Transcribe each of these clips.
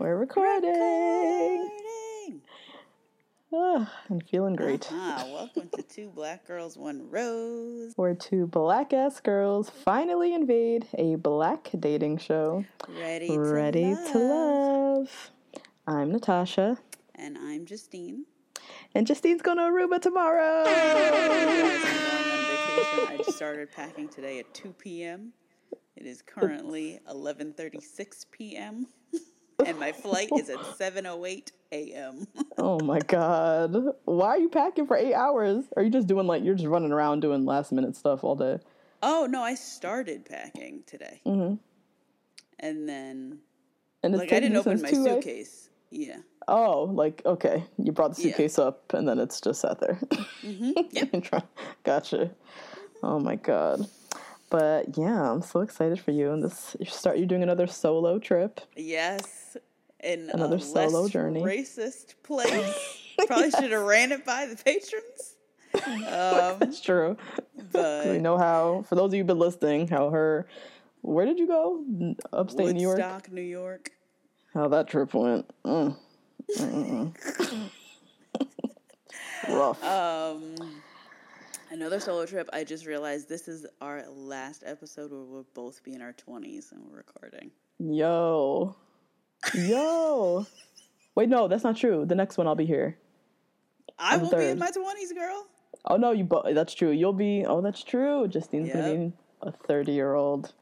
We're recording. Ah, I'm feeling great. Ah, welcome to Two Black Girls, One Rose. Where two black ass girls finally invade a black dating show. Ready to Ready love. to love. I'm Natasha, And I'm Justine. and Justine's going to Aruba tomorrow. I'm on vacation. I just started packing today at 2 p.m. It is currently 11:36 p.m. and my flight is at 7:08 a.m. oh my god. Why are you packing for eight hours? Are you just doing like, you're just running around doing last minute stuff all day? oh no, I started packing today, Mm-hmm. and then And like I didn't open my 2 a- suitcase. Yeah. Oh, like, okay. You brought the Yeah. suitcase up and then it's just sat there. Yep. gotcha. Oh my god. But yeah, I'm so excited for you. And this, you start, you're doing another solo trip. Yes. In Another solo journey. Racist place. Probably should have ran it by the patrons. Um, That's true. we know how, for those of you who've been listening, how her, where did you go? Upstate New York? Woodstock, New York. How that trip went. Mm. Rough. Um, another solo trip. I just realized this is our last episode where we'll both be in our twenties and we're recording. Yo. Yo. Wait, no, that's not true. The next one I'll be here. I will be in my twenties, girl. Oh no, you. Bo- that's true. You'll be. Oh, that's true. Justine's gonna be a thirty-year-old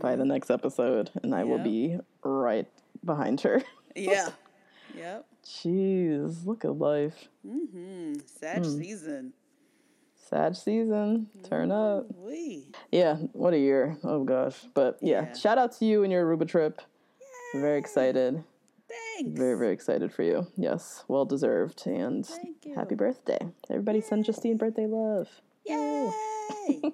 by the next episode, and I will be right behind her. Yeah. yep. Jeez, look at life. Mm-hmm. Sad Hmm. season. Sad season. Turn up. We. Yeah. What a year. Oh gosh. But yeah, Yeah. shout out to you and your Aruba trip. Very excited. Thanks. Very very excited for you. Yes, well deserved. And happy birthday. Everybody send Justine birthday love. Yay.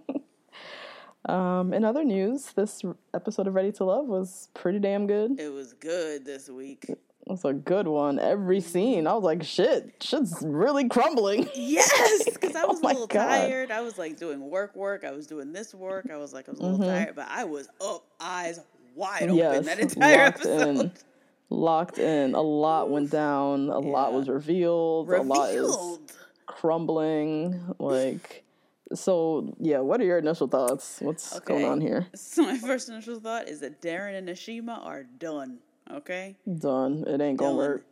Um, in other news, this episode of Ready to Love was pretty damn good. it was good this week. It was a good one. Every scene, I was like, shit, shit's really crumbling. Yes, because I Oh was my a little God. tired. I was like doing work, work. I was doing this work. I was like, I was a little tired, but I was up, eyes wide open yes, that entire locked episode. in. Locked in. A lot went down. A lot was revealed. A lot is Revealed. crumbling. Like, so yeah. What are your initial thoughts? What's going on here? So my first initial thought is that Darren and Nashima are done. Okay. Done. It ain't gonna Done. work.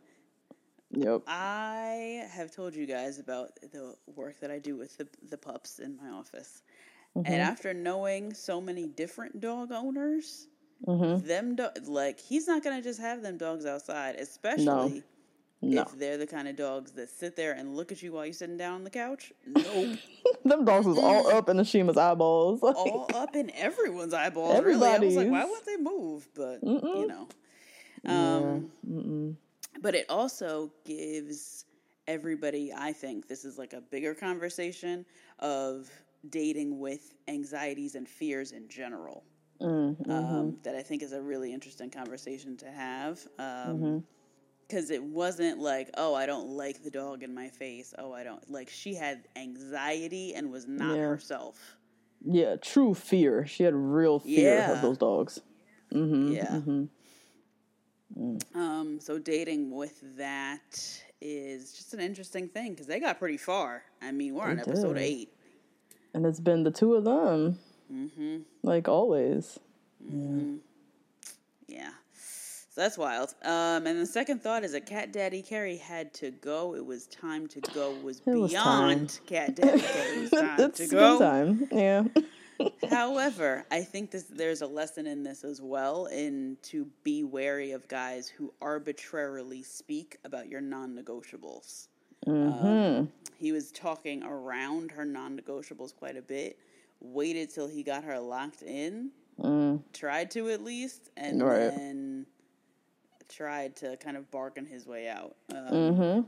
Yep. I have told you guys about the work that I do with the the pups in my office, Mm-hmm. and after knowing so many different dog owners, Mm-hmm. them do- like he's not gonna just have them dogs outside, especially No. if they're the kind of dogs that sit there and look at you while you're sitting down on the couch. Nope, Them dogs was all up in Ashima's eyeballs. Like, all up in everyone's eyeballs. Really, I was like, why Everybody's. wouldn't they move? But you know, um, but it also gives everybody. I think this is like a bigger conversation of dating with anxieties and fears in general. Um, that I think is a really interesting conversation to have. Um, because it wasn't like, oh, I don't like the dog in my face. Oh, I don't like. She had anxiety and was not Yeah. herself. Yeah, true fear. She had real fear Yeah. of those dogs. Mm-hmm. yeah. Mm. Um, so dating with that is just an interesting thing because they got pretty far. I mean, we're they on episode did. eight, and it's been the two of them, mm-hmm. like always. Mm-hmm. Yeah. So that's wild. Um, and the second thought is that Cat Daddy Carrie had to go. It was time to go. It was it beyond was Cat Daddy was time it's to go. Time. Yeah. However, I think this, there's a lesson in this as well, in to be wary of guys who arbitrarily speak about your non-negotiables. Mm-hmm. Um, he was talking around her non-negotiables quite a bit. Waited till he got her locked in. Mm. Tried to at least, and right. then tried to kind of bargain his way out. Um, mm-hmm.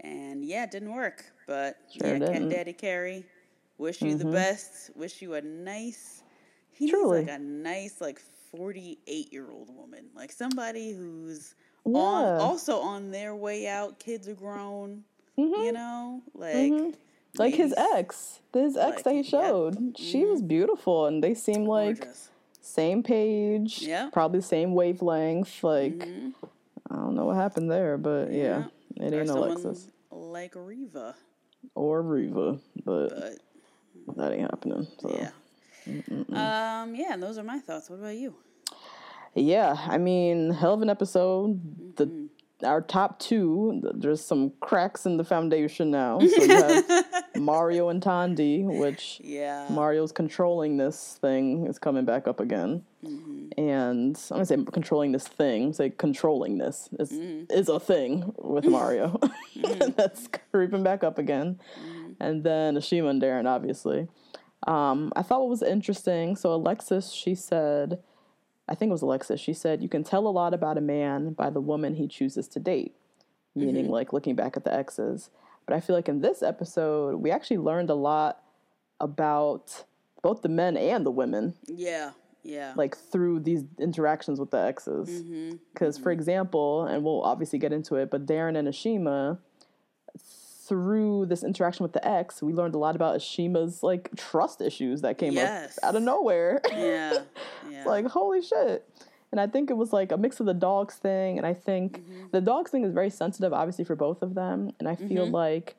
And yeah, it didn't work. But sure yeah, didn't. Daddy Carrie Wish you mm-hmm. the best. Wish you a nice. He Truly. like a nice, like forty-eight year old woman, like somebody who's yeah. on also on their way out. Kids are grown. Mm-hmm. You know, like. Mm-hmm. Like his ex, his ex like, that he showed, yeah. she was mm-hmm. beautiful, and they seem like Gorgeous. same page, yeah, probably same wavelength. Like, mm-hmm. I don't know what happened there, but yeah, yeah it ain't Alexis. Like Reva or Reva, but, but that ain't happening. So. Yeah. Mm-mm-mm. Um. Yeah. And those are my thoughts. What about you? Yeah. I mean, hell of an episode. Mm-hmm. The our top two. There's some cracks in the foundation now. So you have Mario and Tandy, which yeah. Mario's controlling this thing is coming back up again. Mm-hmm. And I'm gonna say controlling this thing. Say controlling this is mm-hmm. is a thing with Mario. Mm-hmm. That's creeping back up again. Mm-hmm and then Ashima and Darren, obviously. Um, I thought what was interesting. So Alexis, she said, I think it was Alexis. She said, "You can tell a lot about a man by the woman he chooses to date," meaning mm-hmm. like looking back at the exes. But I feel like in this episode, we actually learned a lot about both the men and the women. Yeah. Yeah. Like through these interactions with the exes. Because, mm-hmm. mm-hmm. for example, and we'll obviously get into it, but Darren and Ashima, through this interaction with the ex, we learned a lot about Ashima's like trust issues that came yes. up out of nowhere. Yeah. yeah. like, holy shit. And I think it was like a mix of the dogs thing. And I think mm-hmm. the dogs thing is very sensitive, obviously, for both of them. And I feel mm-hmm. like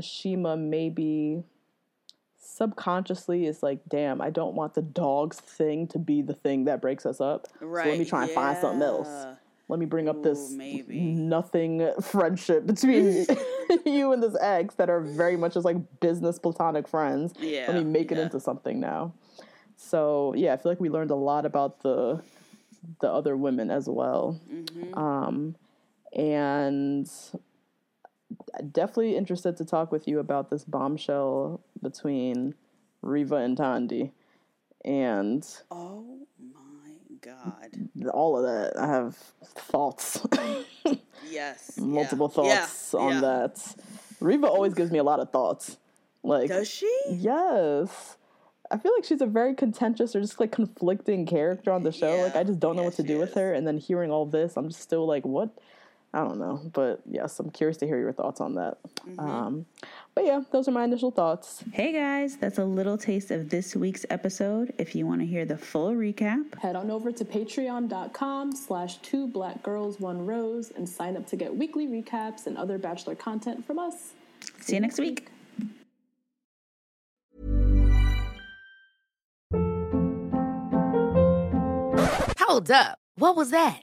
Ashima maybe subconsciously is like, damn, I don't want the dogs thing to be the thing that breaks us up. Right. So let me try and yeah. find something else let me bring up Ooh, this maybe. nothing friendship between you and this ex that are very much as like business platonic friends. Yeah. Let me make yeah. it into something now. So yeah, I feel like we learned a lot about the the other women as well. Mm-hmm. Um, and definitely interested to talk with you about this bombshell between Reva and Tandy. And oh God. All of that. I have thoughts. yes. Multiple yeah. thoughts yeah. on yeah. that. Reva always gives me a lot of thoughts. Like Does she? Yes. I feel like she's a very contentious or just like conflicting character on the show. Like I just don't know yes, what to do is. with her. And then hearing all this, I'm just still like, what? I don't know. But yes, I'm curious to hear your thoughts on that. Mm-hmm. Um, but yeah, those are my initial thoughts. Hey guys, that's a little taste of this week's episode. If you want to hear the full recap, head on over to patreon.com slash two black girls one rose and sign up to get weekly recaps and other bachelor content from us. See you next week. Hold up. What was that?